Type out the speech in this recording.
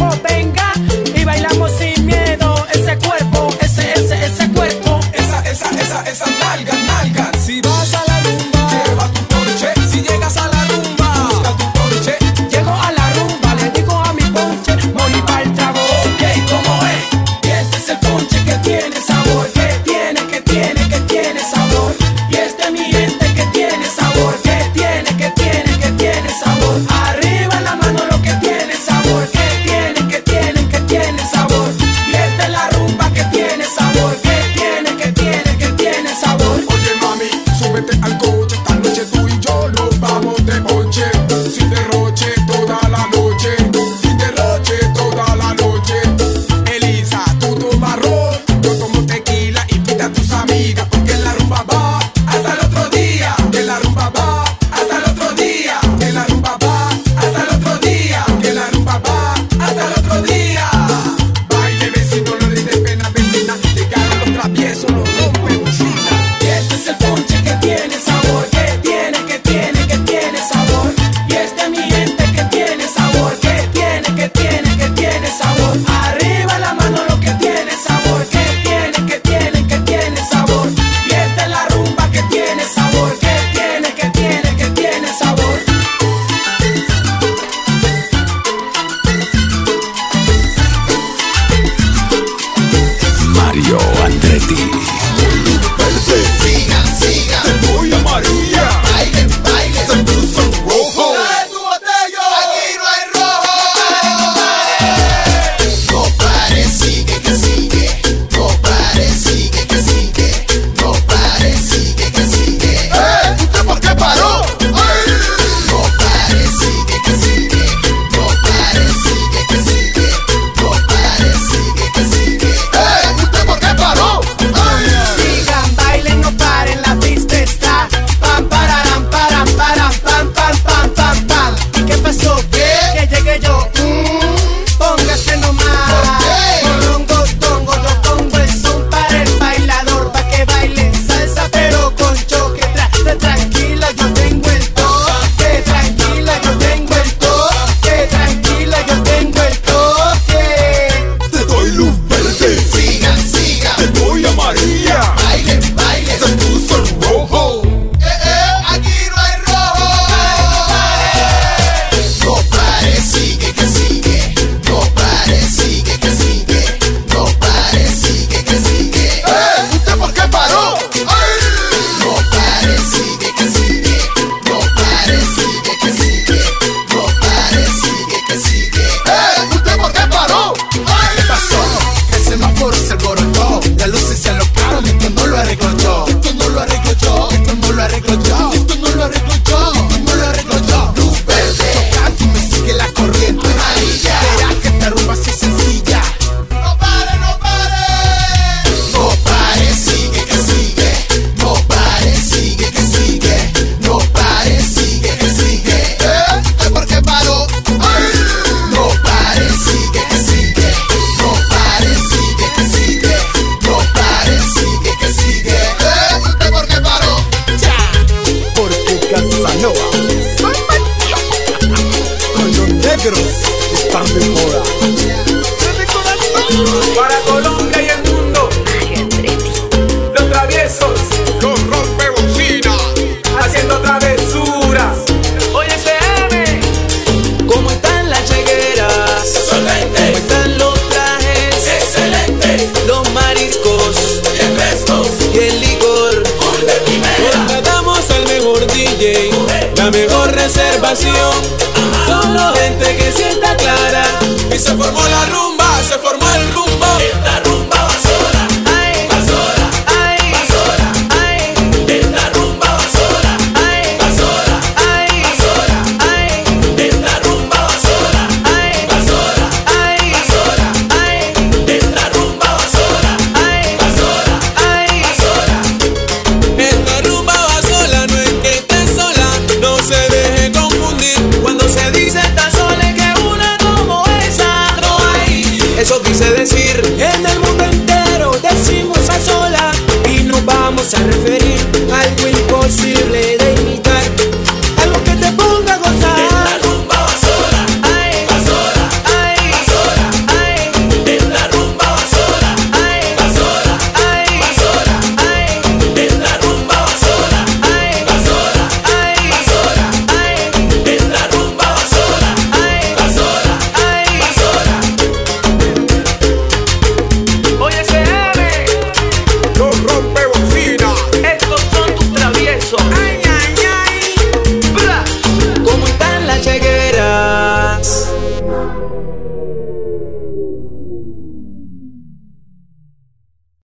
como venga. pasión. Somos gente que sienta clara. Y se formó la rumba, se formó el rumbo.